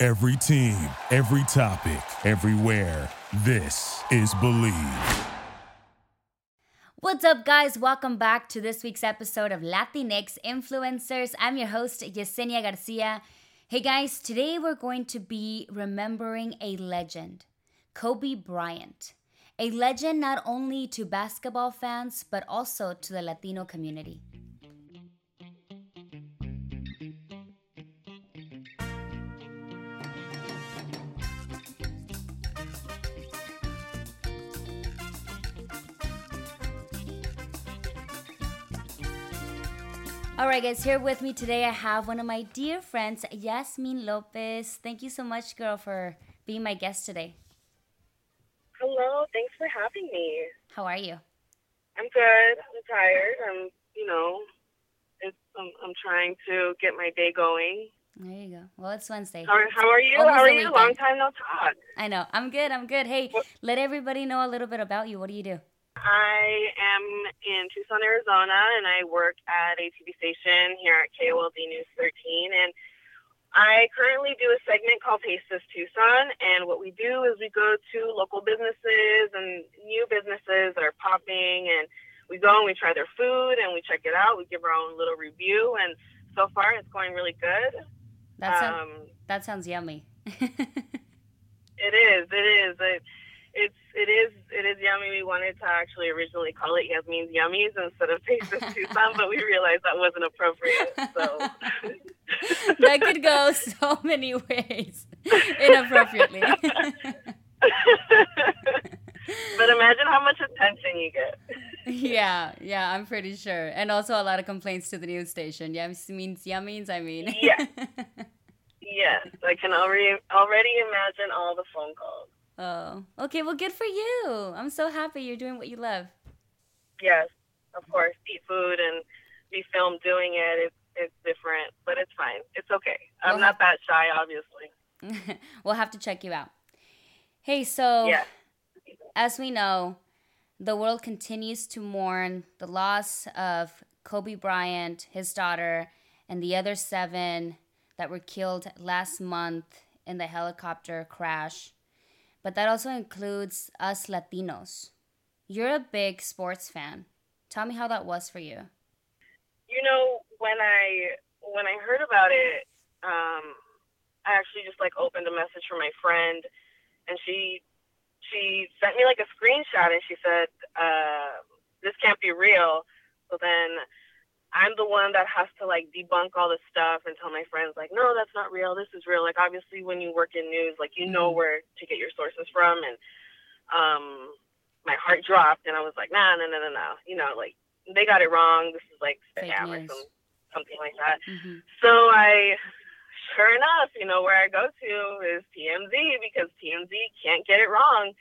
Every team, every topic, everywhere. This is Believe. What's up, guys? Welcome back to this week's episode of Latinx Influencers. I'm your host, Yesenia Garcia. Hey, guys, today we're going to be remembering a legend, Kobe Bryant. A legend not only to basketball fans, but also to the Latino community. All right, guys, here with me today, I have one of my dear friends, Yasmin Lopez. Thank you so much, girl, for being my guest today. Hello, thanks for having me. How are you? I'm good. I'm tired. I'm, you know, it's, I'm, I'm trying to get my day going. There you go. Well, it's Wednesday. How, how are you? Almost how are you? Long time no talk. I know. I'm good. I'm good. Hey, What- let everybody know a little bit about you. What do you do? I am in Tucson, Arizona, and I work at a TV station here at KOLD News 13. And I currently do a segment called Taste of Tucson. And what we do is we go to local businesses and new businesses that are popping, and we go and we try their food and we check it out. We give our own little review, and so far it's going really good. That sounds Um, that sounds yummy. It is. It is. It, it's. It is. It is yummy. We wanted to actually originally call it Yasmin's Yummies instead of of Tucson, but we realized that wasn't appropriate. So. that could go so many ways inappropriately. but imagine how much attention you get. yeah, yeah, I'm pretty sure. And also a lot of complaints to the news station. Yums means yummies, I mean. Yeah. Yes, I can already already imagine all the phone calls. Oh, okay. Well, good for you. I'm so happy you're doing what you love. Yes, of course, eat food and be filmed doing it. It's it's different, but it's fine. It's okay. I'm Well, not that shy, obviously. we'll have to check you out. Hey, so Yeah. as we know, the world continues to mourn the loss of Kobe Bryant, his daughter, and the other seven that were killed last month in the helicopter crash. But that also includes us Latinos. You're a big sports fan. Tell me how that was for you. You know, when I when I heard about it, um, I actually just like opened a message from my friend, and she she sent me like a screenshot, and she said, uh, "This can't be real." So then I'm the one that has to like debunk all this stuff and tell my friends like, "No, that's not real. This is real." Like obviously, when you work in news, like you know Mhm. where to get your sources from, and um, my heart dropped, and I was like, "Nah, no, no, no, no." You know, like they got it wrong. This is like Fake scam or some, something like that. hmm So I, sure enough, you know, where I go to is TMZ because TMZ can't get it wrong,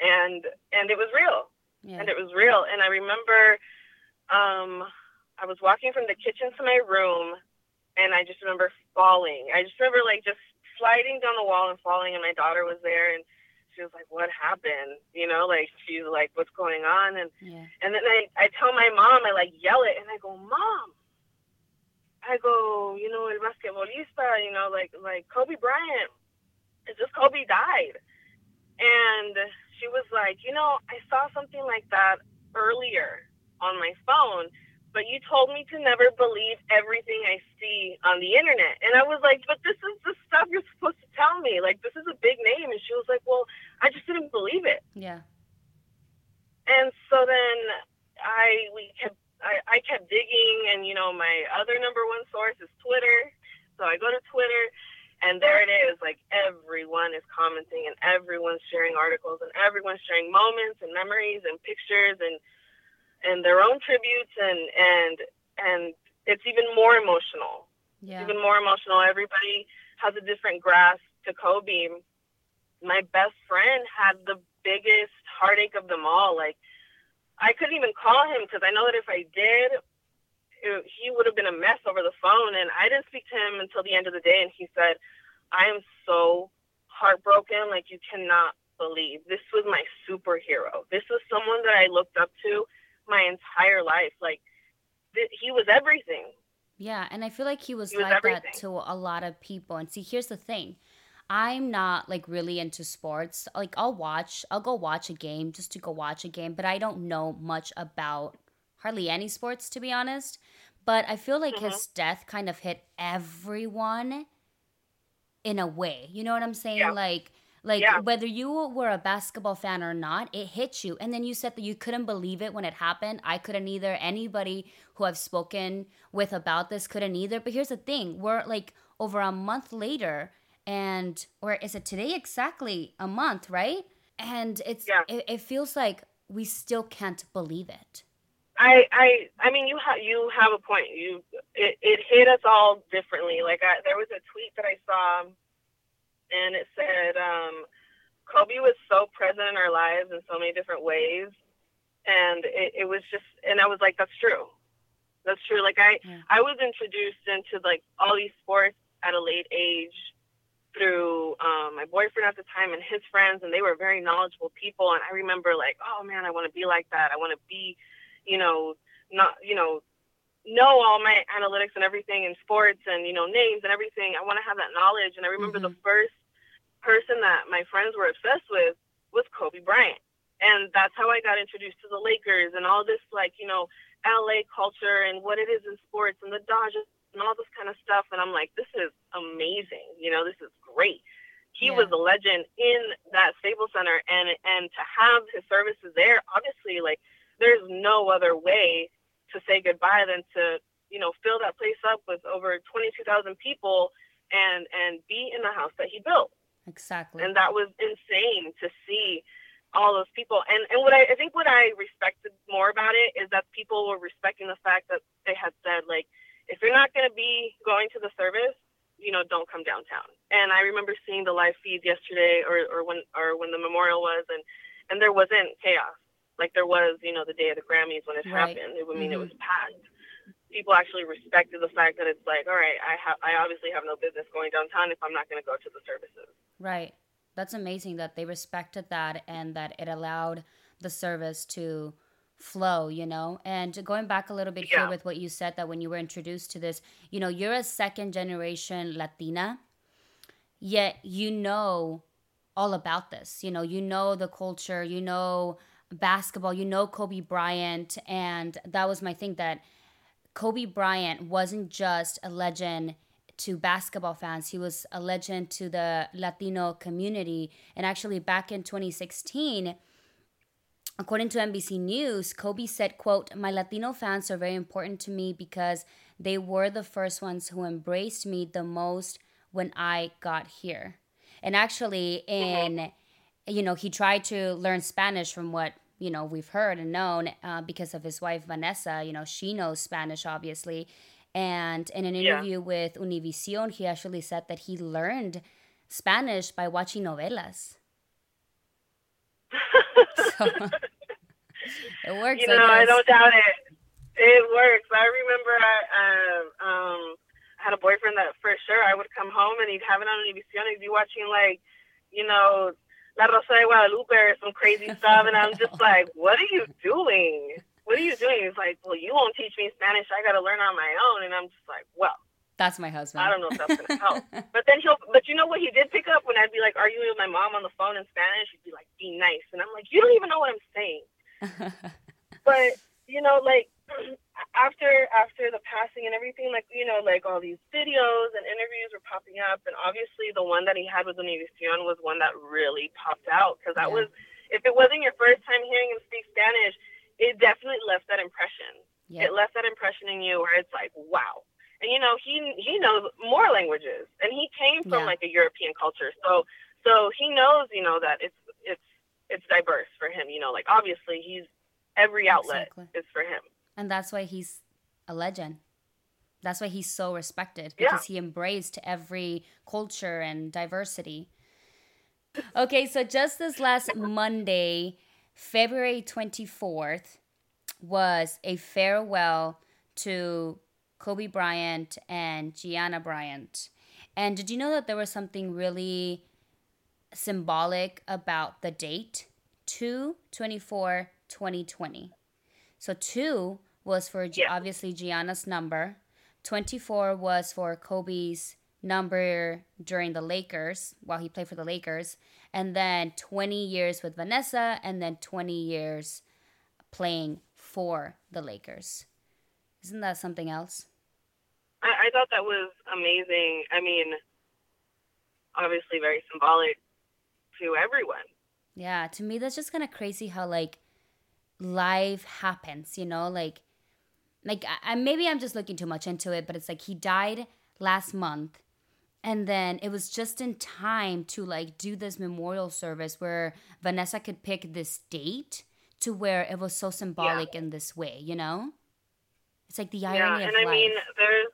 and and it was real, Yeah. and it was real. And I remember, um, I was walking from the kitchen to my room, and I just remember falling. I just remember like just sliding down the wall and falling, and my daughter was there, and she was like, "What happened?" You know, like she's like, "What's going on?" And Yeah. and then I, I tell my mom, I like yell it, and I go, Mom. I go, you know, el basquetbolista, you know, like like Kobe Bryant. It's just Kobe died, and she was like, you know, I saw something like that earlier on my phone, but you told me to never believe everything I see on the internet, and I was like, but this is the stuff you're supposed to tell me. Like this is a big name, and she was like, well, I just didn't believe it. Yeah. And so then I we kept I, I kept digging and you know my other number one source is Twitter. So I go to Twitter and there it is, like everyone is commenting and everyone's sharing articles and everyone's sharing moments and memories and pictures and and their own tributes and and and it's even more emotional Yeah. even more emotional. Everybody has a different grasp to Kobe, my best friend had the biggest heartache of them all. Like, I couldn't even call him because I know that if I did, it, he would have been a mess over the phone. And I didn't speak to him until the end of the day. And he said, I am so heartbroken. Like, you cannot believe this was my superhero. This was someone that I looked up to my entire life. Like, th- he was everything. Yeah, and I feel like he was, he was like everything. that to a lot of people. And see, here's the thing. I'm not like really into sports. Like I'll watch, I'll go watch a game just to go watch a game, but I don't know much about hardly any sports to be honest. But I feel like mm-hmm. his death kind of hit everyone in a way. You know what I'm saying? Yeah. Like like yeah. whether you were a basketball fan or not, it hit you. And then you said that you couldn't believe it when it happened. I couldn't either. Anybody who I've spoken with about this couldn't either. But here's the thing: we're like over a month later, and or is it today exactly a month, right? And it's yeah. it, it feels like we still can't believe it. I I I mean you have you have a point. You it, it hit us all differently. Like I, there was a tweet that I saw and it said um, Kobe was so present in our lives in so many different ways, and it, it was just, and I was like, that's true, that's true. Like I, yeah. I was introduced into like all these sports at a late age through um, my boyfriend at the time and his friends, and they were very knowledgeable people. And I remember like, oh man, I want to be like that. I want to be, you know, not, you know, know all my analytics and everything in sports and you know names and everything. I want to have that knowledge. And I remember mm-hmm. the first person that my friends were obsessed with was Kobe Bryant. And that's how I got introduced to the Lakers and all this, like, you know, LA culture and what it is in sports and the Dodgers and all this kind of stuff. And I'm like, this is amazing. You know, this is great. He yeah. was a legend in that Staples Center, and and to have his services there, obviously, like, there's no other way to say goodbye than to, you know, fill that place up with over 22,000 people and and be in the house that he built. Exactly. And that was insane to see all those people. And and what I, I think what I respected more about it is that people were respecting the fact that they had said like, if you're not going to be going to the service, you know, don't come downtown. And I remember seeing the live feeds yesterday, or or when or when the memorial was, and and there wasn't chaos like there was, you know, the day of the Grammys when it right. happened. It would mean mm-hmm. it was packed people actually respected the fact that it's like, all right, I have, I obviously have no business going downtown if I'm not going to go to the services. Right. That's amazing that they respected that and that it allowed the service to flow, you know? And going back a little bit yeah. here with what you said that when you were introduced to this, you know, you're a second generation Latina, yet you know all about this. You know, you know the culture, you know basketball, you know Kobe Bryant, and that was my thing that Kobe Bryant wasn't just a legend to basketball fans, he was a legend to the Latino community. And actually, back in 2016, according to NBC News, Kobe said, quote, My Latino fans are very important to me because they were the first ones who embraced me the most when I got here. And actually, in, you know, he tried to learn Spanish from what you know we've heard and known uh, because of his wife Vanessa. You know, she knows Spanish, obviously. And in an interview yeah. with Univision, he actually said that he learned Spanish by watching novelas. so, it works. You know, I, I, don't doubt it. It works. I remember I uh, um, had a boyfriend that for sure I would come home and he'd have it on Univision. He'd be watching like, you know, La Rosa de Guadalupe or some crazy stuff. And I'm just like, what are you doing? What are you doing? He's like, well, you won't teach me Spanish. I got to learn on my own. And I'm just like, well. That's my husband. I don't know if that's gonna help. but then he'll. But you know what he did pick up when I'd be like arguing with my mom on the phone in Spanish. He'd be like, "Be nice," and I'm like, "You don't even know what I'm saying." but you know, like after after the passing and everything, like you know, like all these videos and interviews were popping up, and obviously the one that he had with Univision was one that really popped out because that yeah. was, if it wasn't your first time hearing him speak Spanish, it definitely left that impression. Yeah. It left that impression in you where it's like, wow. And you know, he he knows more languages, and he came from yeah. like a European culture, so so he knows, you know, that it's it's it's diverse for him. You know, like obviously he's every outlet exactly. is for him and that's why he's a legend. That's why he's so respected Yeah. because he embraced every culture and diversity. Okay, so just this last Monday, February 24th, was a farewell to Kobe Bryant and Gianna Bryant. And did you know that there was something really symbolic about the date? 2 24 2020. So 2 was for Yeah. obviously Gianna's number, 24 was for Kobe's number during the Lakers while he played for the Lakers, and then 20 years with Vanessa, and then 20 years playing for the Lakers. Isn't that something else? I, I thought that was amazing. I mean, obviously very symbolic to everyone. Yeah, to me that's just kind of crazy how like life happens, you know, like like I, maybe I'm just looking too much into it, but it's like he died last month and then it was just in time to like do this memorial service where Vanessa could pick this date to where it was so symbolic in this way, you know? It's like the irony yeah, of and I life. mean, there's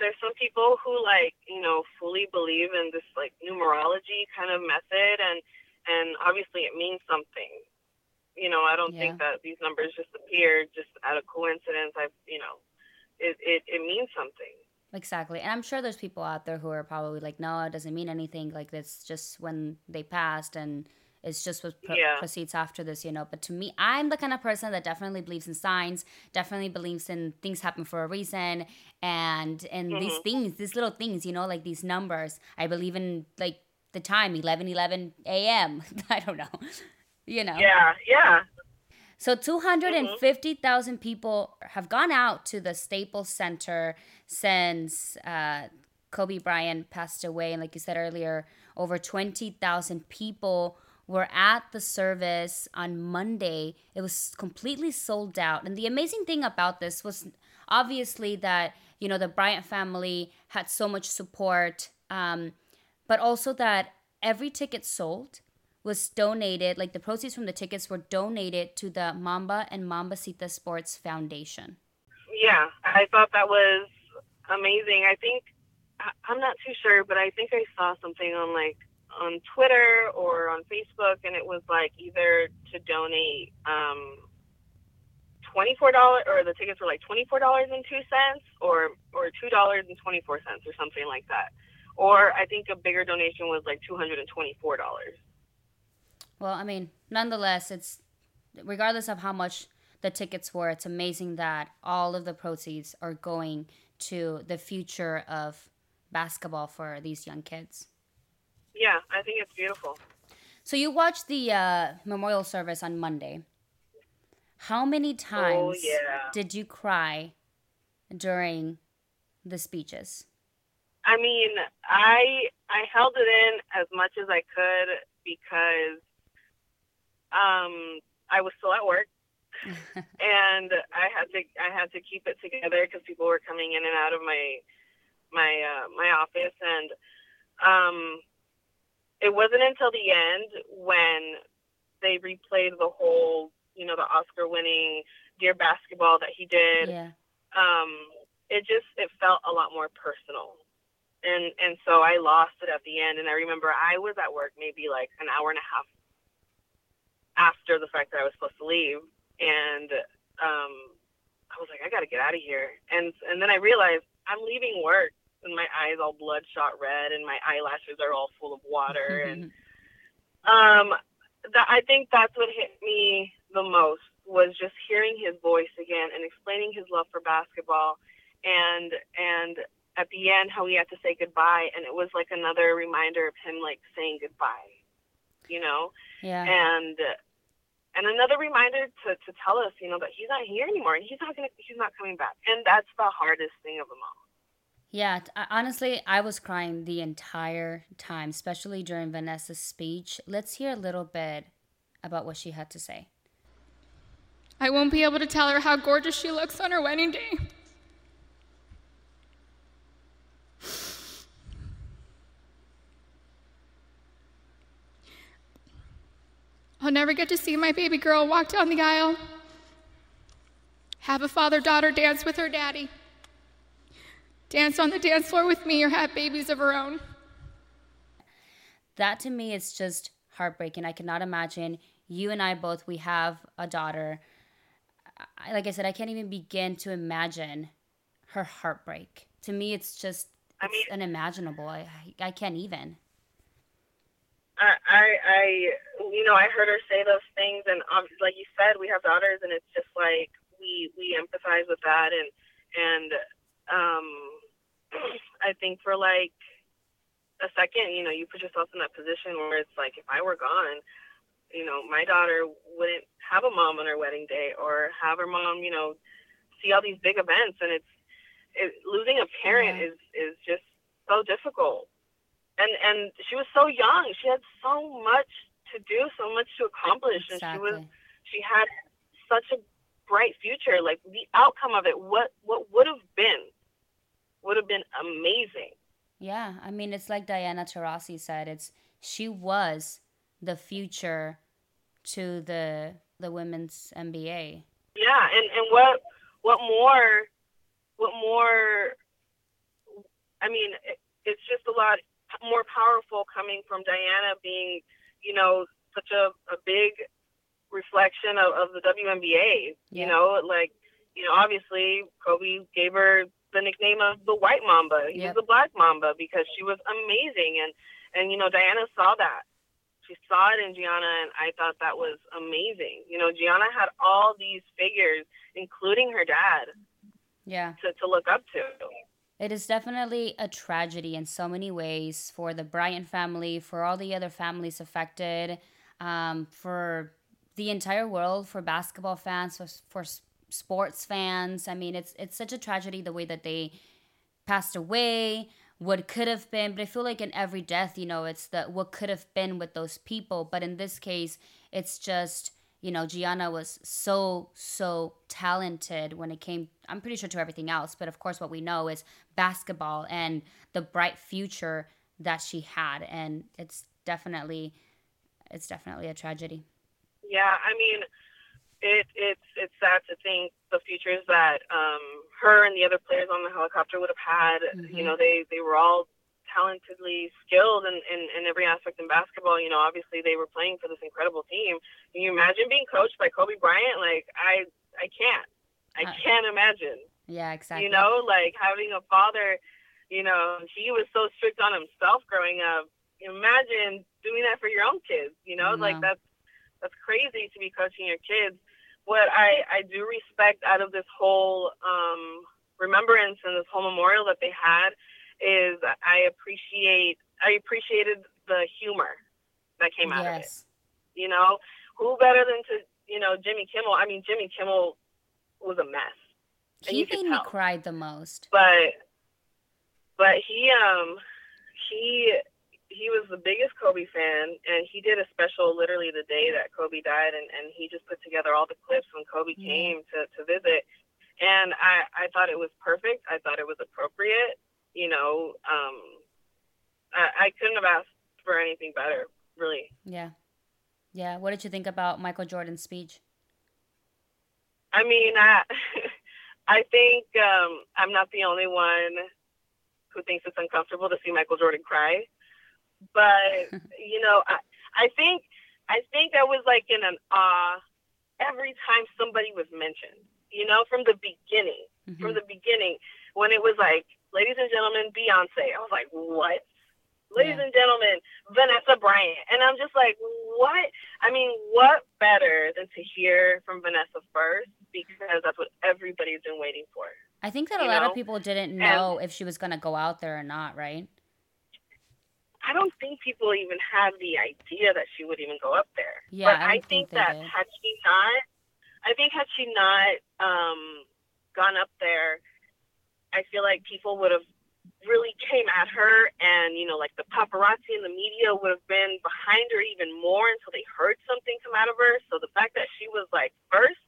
there's some people who like you know fully believe in this like numerology kind of method, and and obviously it means something. You know, I don't think that these numbers just appeared just out of coincidence. I, you know, it it, it means something. Exactly. And I'm sure there's people out there who are probably like, no, it doesn't mean anything. Like, it's just when they passed and it's just what pro- Yeah. proceeds after this, you know. But to me, I'm the kind of person that definitely believes in signs, definitely believes in things happen for a reason. And and these Mm-hmm. things, these little things, you know, like these numbers. I believe in like the time, 11 11 a.m. I don't know. You know. Yeah, yeah. So 250,000 people have gone out to the Staples Center since uh, Kobe Bryant passed away. And like you said earlier, over 20,000 people were at the service on Monday. It was completely sold out. And the amazing thing about this was obviously that, you know, the Bryant family had so much support, um, but also that every ticket sold was donated, like the proceeds from the tickets were donated to the Mamba and Mambacita Sports Foundation. Yeah, I thought that was amazing. I think I'm not too sure, but I think I saw something on like on Twitter or on Facebook, and it was like either to donate um, twenty four dollars, or the tickets were like twenty four dollars and two cents, or or two dollars and twenty four cents, or something like that. Or I think a bigger donation was like two hundred and twenty four dollars. Well, I mean, nonetheless, it's regardless of how much the tickets were, it's amazing that all of the proceeds are going to the future of basketball for these young kids. Yeah, I think it's beautiful. So you watched the uh, memorial service on Monday. How many times yeah. did you cry during the speeches? I mean, I I held it in as much as I could because um, I was still at work. And I had to I had to keep it together because people were coming in and out of my my uh, my office. And um, it wasn't until the end when they replayed the whole you know the Oscar winning Dear Basketball that he did. Yeah. um, it just it felt a lot more personal. And and so I lost it at the end. And I remember I was at work maybe like an hour and a half after the fact that I was supposed to leave and um I was like I got to get out of here and and then I realized I'm leaving work and my eyes all bloodshot red and my eyelashes are all full of water and um that I think that's what hit me the most was just hearing his voice again and explaining his love for basketball and and at the end how he had to say goodbye and it was like another reminder of him like saying goodbye you know yeah. and and another reminder to, to tell us you know that he's not here anymore and he's not gonna he's not coming back and that's the hardest thing of them all Yeah, t- I- honestly, I was crying the entire time, especially during Vanessa's speech. Let's hear a little bit about what she had to say. I won't be able to tell her how gorgeous she looks on her wedding day. I'll never get to see my baby girl walk down the aisle, have a father daughter dance with her daddy, dance on the dance floor with me or have babies of her own. That to me is just heartbreaking. I cannot imagine you and I both, we have a daughter. I, like I said, I can't even begin to imagine her heartbreak. To me, it's just I mean, unimaginable. I, I can't even. I, I, I, you know, I heard her say those things, and um, like you said, we have daughters, and it's just like we we empathize with that, and and um, I think for like a second, you know, you put yourself in that position where it's like, if I were gone, you know, my daughter wouldn't have a mom on her wedding day, or have her mom, you know, see all these big events, and it's it, losing a parent yeah. is is just so difficult and and she was so young. She had so much to do, so much to accomplish, exactly. and she was she had such a bright future. Like the outcome of it, what what would have been, would have been amazing. Yeah, I mean, it's like Diana Taurasi said. It's she was the future to the the women's NBA. Yeah, and and what what more, what more? I mean, it, it's just a lot more powerful coming from Diana being, you know, such a, a big reflection of, of the WNBA. Yeah. You know, like, you know, obviously Kobe gave her the nickname of the White Mamba. He yep. was the Black Mamba because she was amazing, and and you know Diana saw that. She saw it in Gianna, and I thought that was amazing. You know, Gianna had all these figures, including her dad. Yeah. To to look up to. It is definitely a tragedy in so many ways for the Bryant family, for all the other families affected, um, for the entire world, for basketball fans, for, for sports fans. I mean, it's it's such a tragedy the way that they passed away, what could have been. But I feel like in every death, you know, it's the what could have been with those people. But in this case, it's just you know, Gianna was so, so talented when it came, I'm pretty sure to everything else. But of course, what we know is basketball and the bright future that she had. And it's definitely, it's definitely a tragedy. Yeah. I mean, it, it's, it's sad to think the futures that um, her and the other players on the helicopter would have had. Mm-hmm. You know, they, they were all talentedly skilled in, in, in every aspect in basketball. You know, obviously they were playing for this incredible team. Can you imagine being coached by Kobe Bryant? Like I I can't. I can't imagine. Yeah, exactly. You know, like having a father, you know, he was so strict on himself growing up. Imagine doing that for your own kids, you know? Like that's that's crazy to be coaching your kids. What I, I do respect out of this whole um, remembrance and this whole memorial that they had is I appreciate I appreciated the humor that came out yes. of it. You know, who better than to you know Jimmy Kimmel? I mean, Jimmy Kimmel was a mess. He made me cry the most. But but he um he he was the biggest Kobe fan, and he did a special literally the day that Kobe died, and, and he just put together all the clips when Kobe came to, to visit. And I, I thought it was perfect. I thought it was appropriate you know, um, I, I couldn't have asked for anything better, really. Yeah. Yeah. What did you think about Michael Jordan's speech? I mean, I, I think um, I'm not the only one who thinks it's uncomfortable to see Michael Jordan cry. But, you know, I, I think I think I was like in an awe every time somebody was mentioned. You know, from the beginning, mm-hmm. from the beginning, when it was like ladies and gentlemen, Beyonce. I was like, what? Ladies yeah. and gentlemen, Vanessa Bryant. And I'm just like, what? I mean, what better than to hear from Vanessa first because that's what everybody's been waiting for. I think that a lot know? of people didn't know and if she was going to go out there or not, right? I don't think people even had the idea that she would even go up there. Yeah, but I, I think, think that did. had she not, I think had she not um, gone up there, I feel like people would have really came at her and you know like the paparazzi and the media would have been behind her even more until they heard something come out of her. So the fact that she was like first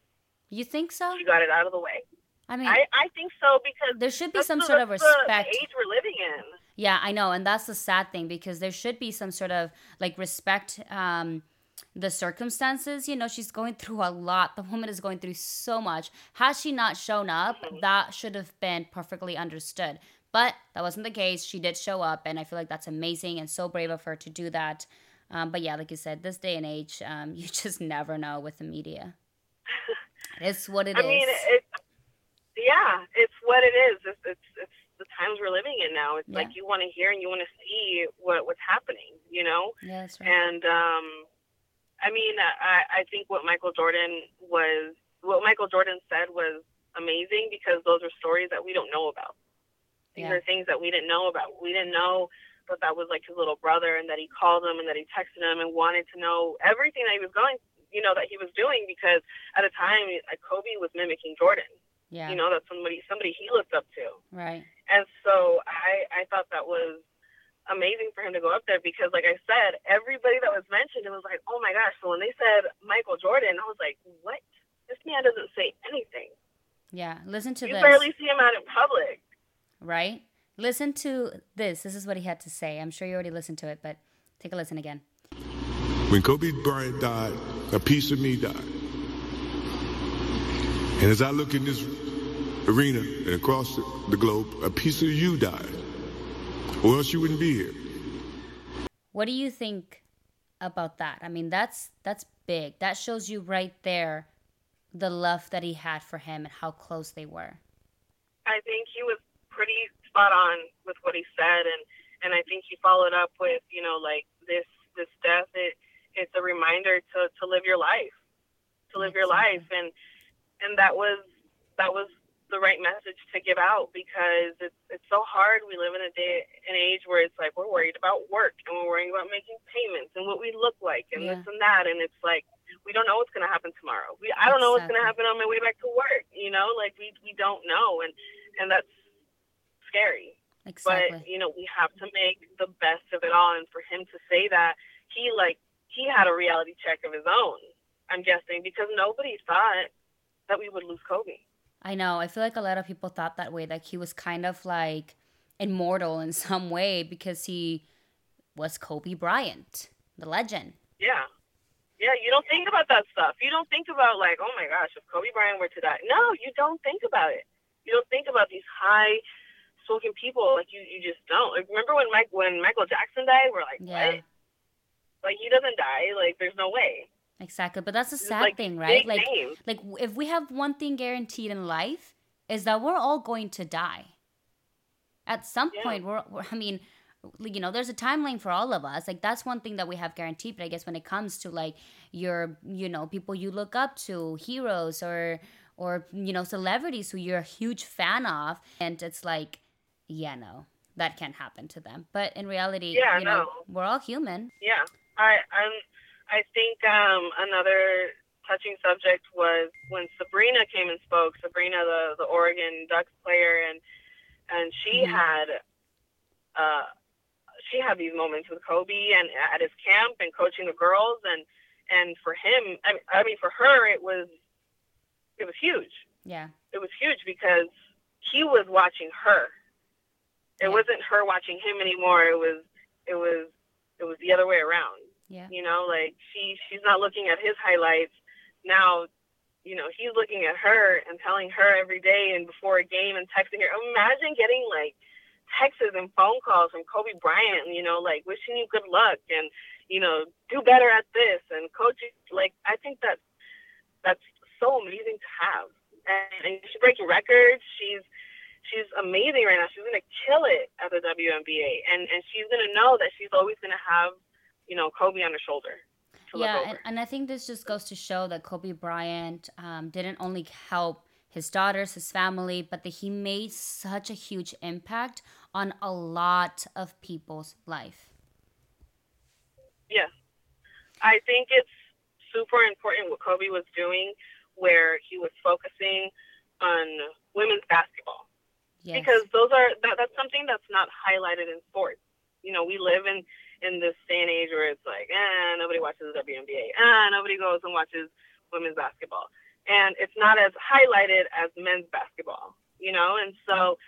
you think so? she got it out of the way. I mean i, I think so because there should be some the, sort of respect the age we're living in. Yeah i know and that's the sad thing because there should be some sort of like respect um the circumstances. You know, she's going through a lot. The woman is going through so much. Had she not shown up, mm-hmm. that should have been perfectly understood. But that wasn't the case. She did show up, and I feel like that's amazing and so brave of her to do that. Um, but yeah, like you said, this day and age, um, you just never know with the media. it's what it I is. mean, it, yeah, it's what it is. It's, it's it's the times we're living in now. It's Yeah. like you want to hear and you want to see what what's happening. You know. yeah, that's right. And um, I mean, I, I think what Michael Jordan was, what Michael Jordan said was amazing because those are stories that we don't know about. These Yeah. are things that we didn't know about. We didn't know that that was like his little brother and that he called him and that he texted him and wanted to know everything that he was going, you know, that he was doing because at a time uh, Kobe was mimicking Jordan. yeah, You know, that's somebody somebody he looked up to. right. And so I, I thought that was amazing for him to go up there because, like I said, everybody that was mentioned, it was like, oh my gosh. So when they said Michael Jordan, I was like, what? This man doesn't say anything. Yeah, listen to You this. You barely see him out in public. right? Listen to this. This is what he had to say. I'm sure you already listened to it, but take a listen again. When Kobe Bryant died, a piece of me died. And as I look in this arena and across the, the globe, a piece of you died. Or else you wouldn't be here. What do you think about that? I mean, that's that's big. That shows you right there the love that he had for him and how close they were. I think he was pretty spot on with what he said, and and I think he followed up with, you know, like this this death. It it's a reminder to to live your life, to live your life, and and that was that was the right message to give out because it's it's so hard. We live in a day an age where it's like we're worried about work and we're worrying about making payments and what we look like and Yeah. this and that, and it's like we don't know what's going to happen tomorrow. We I don't know what's going to happen on my way back to work. You know, like we we don't know, and and that's scary. Exactly. But you know, we have to make the best of it all. And for him to say that, he like he had a reality check of his own. I'm guessing because nobody thought that we would lose Kobe. I know. I feel like a lot of people thought that way. Like he was kind of like immortal in some way because he was Kobe Bryant, the legend. Yeah. Yeah, you don't think about that stuff. You don't think about like, oh my gosh, if Kobe Bryant were to die. No, you don't think about it. You don't think about these high spoken people. Like you, you just don't. Like remember when Mike when Michael Jackson died? We're like, Yeah. what? Like he doesn't die. Like there's no way. Exactly. But that's a sad like thing, right? Like like if we have one thing guaranteed in life is that we're all going to die. At some Yeah. point we're, we're I mean, you know, there's a timeline for all of us. Like that's one thing that we have guaranteed, but I guess when it comes to like your, you know, people you look up to, heroes or or you know, celebrities who you're a huge fan of and it's like yeah, no. That can't happen to them. But in reality, Yeah, you know, no. we're all human. Yeah, I I'm, I think um, another touching subject was when Sabrina came and spoke. Sabrina, the the Oregon Ducks player, and and she Mhm. had uh, she had these moments with Kobe and at his camp and coaching the girls and and for him, I mean, I mean for her, it was it was huge. Yeah. It was huge because he was watching her. It Yeah. wasn't her watching him anymore. It was it was it was the other way around. Yeah. You know, like she she's not looking at his highlights now. You know, he's looking at her and telling her every day and before a game and texting her. Imagine getting like texts and phone calls from Kobe Bryant. You know, like wishing you good luck and you know do better at this and coaching. Like I think that that's so amazing to have. And, and she's breaking records. She's she's amazing right now. She's gonna kill it at the WNBA, and and she's gonna know that she's always gonna have, you know, Kobe on her shoulder. To yeah, and, and I think this just goes to show that Kobe Bryant um, didn't only help his daughters, his family, but that he made such a huge impact on a lot of people's life. Yeah, I think it's super important what Kobe was doing, where he was focusing on women's basketball. Yes. because those are that, that's something that's not highlighted in sports. You know, we live in in this day and age where it's like, eh, nobody watches the WNBA, ah, nobody goes and watches women's basketball, and it's not as highlighted as men's basketball. You know, and so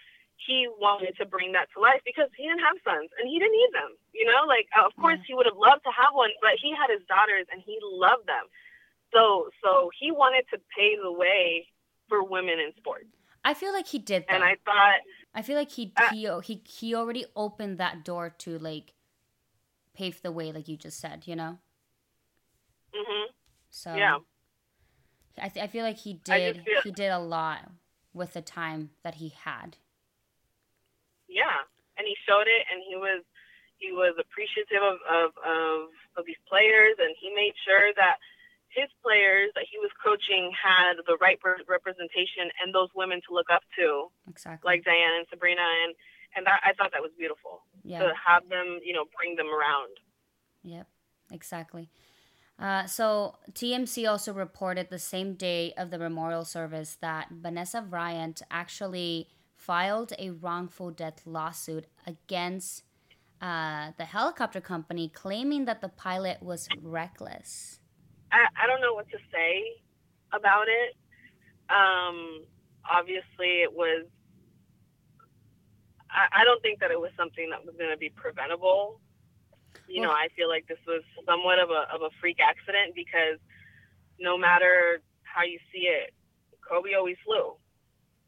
he wanted to bring that to life because he didn't have sons and he didn't need them. You know, like of course he would have loved to have one, but he had his daughters and he loved them. So so he wanted to pave the way for women in sports. I feel like he did that. And I thought, I feel like he Uh, he he he already opened that door to like pave the way, like you just said, you know. Mhm. So Yeah. I th- I feel like he did feel- he did a lot with the time that he had. Yeah, and he showed it, and he was he was appreciative of of of, of these players, and he made sure that his players that he was coaching had the right representation and those women to look up to, Exactly. like Diane and Sabrina, and and that, I thought that was beautiful yeah. to have them, you know, bring them around. Yep, exactly. Uh, so TMZ also reported the same day of the memorial service that Vanessa Bryant actually filed a wrongful death lawsuit against uh, the helicopter company, claiming that the pilot was reckless. I, I don't know what to say about it. Um, obviously, it was. I, I don't think that it was something that was going to be preventable. You know, I feel like this was somewhat of a of a freak accident because no matter how you see it, Kobe always flew.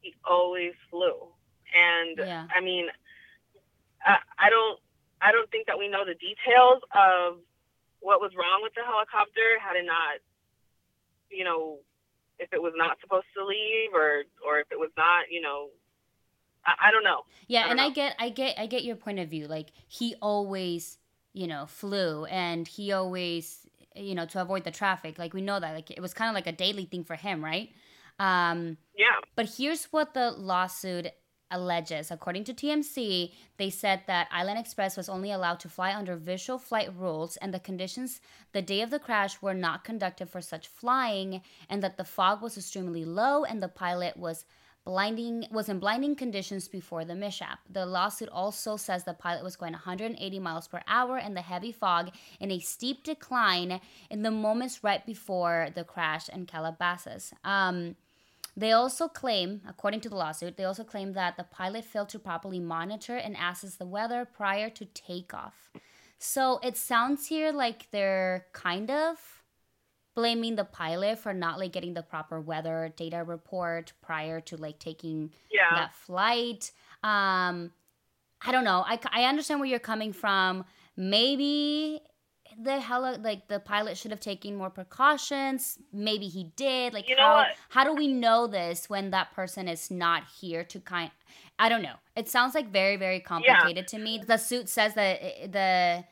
He always flew, and Yeah. I mean, I, I don't I don't think that we know the details of what was wrong with the helicopter had it not, you know, if it was not supposed to leave or or if it was not, you know, I, I don't know. Yeah, I don't and I get, I get, I get your point of view. Like he always, you know, flew, and he always, you know, to avoid the traffic. Like we know that, like it was kind of like a daily thing for him, right? Um, Yeah, But here's what the lawsuit alleges. According to TMZ, they said that Island Express was only allowed to fly under visual flight rules, and the conditions the day of the crash were not conducted for such flying, and that the fog was extremely low, and the pilot was blinding was in blinding conditions before the mishap. The lawsuit also says the pilot was going 180 miles per hour in the heavy fog in a steep decline in the moments right before the crash in Calabasas. Um, they also claim, according to the lawsuit, they also claim that the pilot failed to properly monitor and assess the weather prior to takeoff. So it sounds here like they're kind of blaming the pilot for not like getting the proper weather data report prior to like taking yeah, that flight. Um, I don't know. I, I understand where you're coming from. Maybe the heli- like the pilot should have taken more precautions. Maybe he did. Like You know how what? how do we know this when that person is not here to kind? I don't know. It sounds like very very complicated to me. The suit says that it, the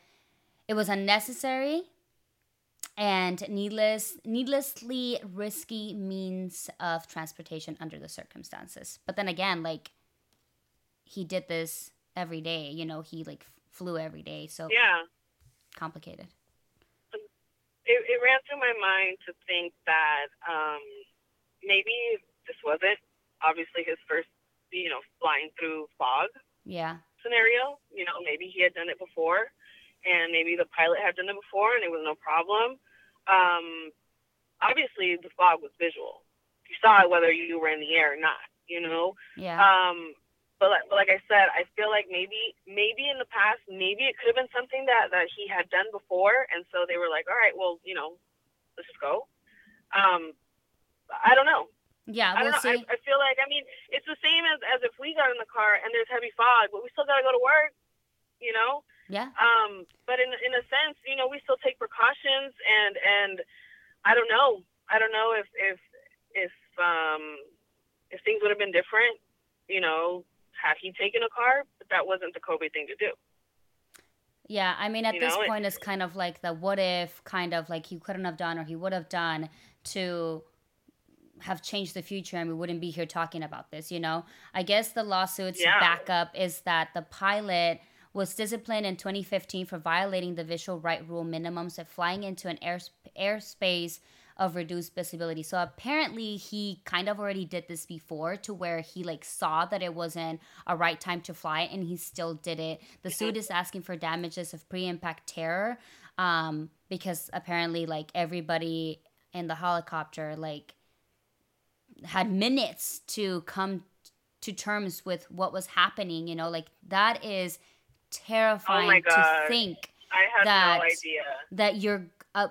it was unnecessary and needless needlessly risky means of transportation under the circumstances. But then again, like he did this every day, you know, he like flew every day, so yeah. complicated. It, it ran through my mind to think that um, maybe this wasn't obviously his first, you know, flying through fog Yeah. scenario. You know, maybe he had done it before, and maybe the pilot had done it before, and it was no problem. Um, obviously, the fog was visual. You saw it whether you were in the air or not. You know. Yeah. Um, but like, but like I said, I feel like maybe maybe in the past, maybe it could have been something that that he had done before, and so they were like, all right, well, you know, let's just go. Um, I don't know. yeah, I we'll don't know. see. I, I feel like I mean it's the same as as if we got in the car and there's heavy fog, but we still gotta go to work. You know. Yeah. Um, but in in a sense, you know, we still take precautions, and and I don't know. I don't know if if if um if things would have been different. You know, had he taken a car, but that wasn't the Kobe thing to do. Yeah, I mean, at You this know, it- point, it's kind of like the what if kind of like he couldn't have done or he would have done to have changed the future and we wouldn't be here talking about this, you know? I guess the lawsuit's Yeah. backup is that the pilot was disciplined in 2015 for violating the visual flight rule minimums of flying into an air, airspace of reduced visibility. So apparently he kind of already did this before to where he like saw that it wasn't a right time to fly and he still did it. The suit is asking for damages of pre-impact terror um because apparently like everybody in the helicopter like had minutes to come to terms with what was happening, you know, like that is terrifying to think That- no idea. that you're uh,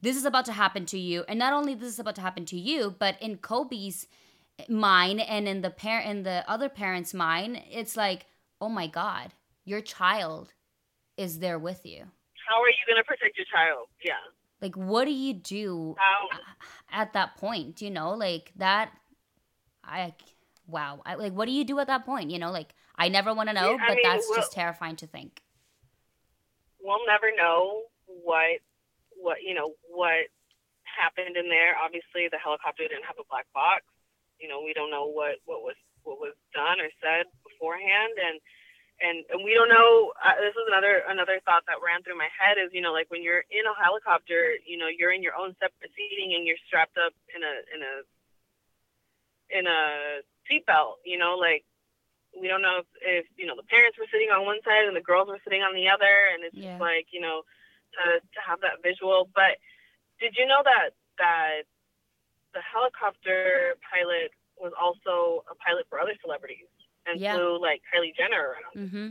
this is about to happen to you and not only this is about to happen to you but in kobe's mind and in the parent in the other parent's mind, it's like, oh my God, your child is there with you. How are you going to protect your child? Yeah. Like, what do you do How? at that point? You know, like that. I wow. I, like, what do you do at that point? You know, like I never want to know, Yeah, but mean, that's we'll- just terrifying to think. We'll never know what, what you know, what happened in there. Obviously, the helicopter didn't have a black box. You know, we don't know what what was what was done or said beforehand, and and and we don't know. Uh, this is another another thought that ran through my head is you know like when you're in a helicopter, you know you're in your own separate seating and you're strapped up in a in a in a seatbelt. You know, like we don't know if, if you know the parents were sitting on one side and the girls were sitting on the other, and it's Yeah. just like you know to to have that visual. But did you know that that the helicopter pilot was also a pilot for other celebrities and Yeah. flew like Kylie Jenner around? Mm-hmm.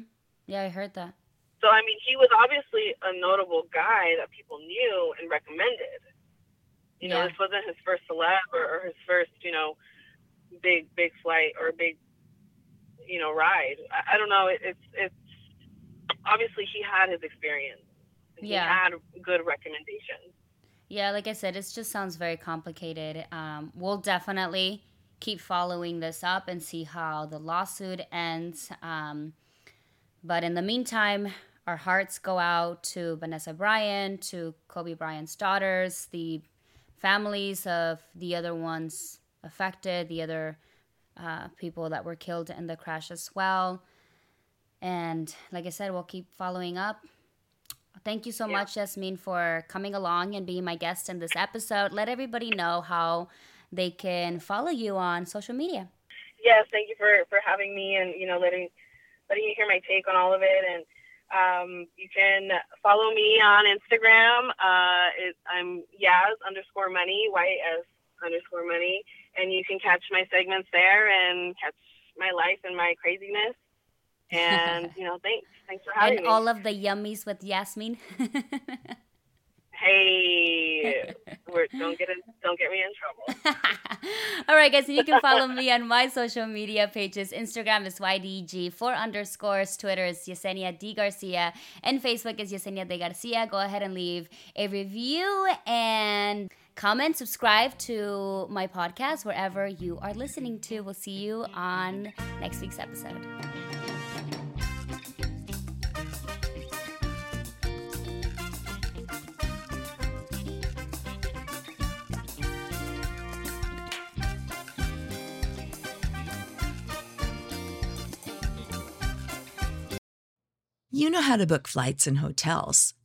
Yeah, I heard that. So I mean, he was obviously a notable guy that people knew and recommended. You know, Yeah. this wasn't his first celeb or, or his first, you know, big big flight or big, you know, ride. I, I don't know. It, it's it's obviously he had his experience. He Yeah. had good recommendations. Yeah, like I said, it just sounds very complicated. Um, we'll definitely keep following this up and see how the lawsuit ends. Um, but in the meantime, our hearts go out to Vanessa Bryant, to Kobe Bryant's daughters, the families of the other ones affected, the other uh, people that were killed in the crash as well. And like I said, we'll keep following up. Thank you so Yeah. much, Jasmine, for coming along and being my guest in this episode. Let everybody know how they can follow you on social media. yes, thank you for, for having me and you know letting letting you hear my take on all of it. And um, you can follow me on Instagram. Uh, it, I'm Yaz underscore money Y S underscore money, and you can catch my segments there and catch my life and my craziness. And you know, thanks thanks for having and me. And all of the yummies with Yasmin. hey, we're, don't get in, don't get me in trouble. All right, guys, and you can follow me on my social media pages. Instagram is YDG4 underscores. Twitter is Yesenia D. Garcia. And Facebook is Yesenia De Garcia. Go ahead and leave a review and comment, subscribe to my podcast wherever you are listening to. We'll see you on next week's episode. You know how to book flights and hotels.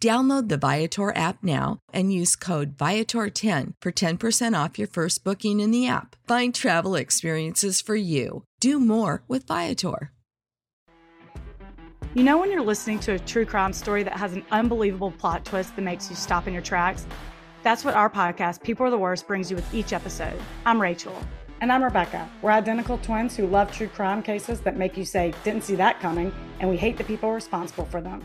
Download the Viator app now and use code Viator10 for 10% off your first booking in the app. Find travel experiences for you. Do more with Viator. You know, when you're listening to a true crime story that has an unbelievable plot twist that makes you stop in your tracks? That's what our podcast, People Are the Worst, brings you with each episode. I'm Rachel. And I'm Rebecca. We're identical twins who love true crime cases that make you say, didn't see that coming, and we hate the people responsible for them.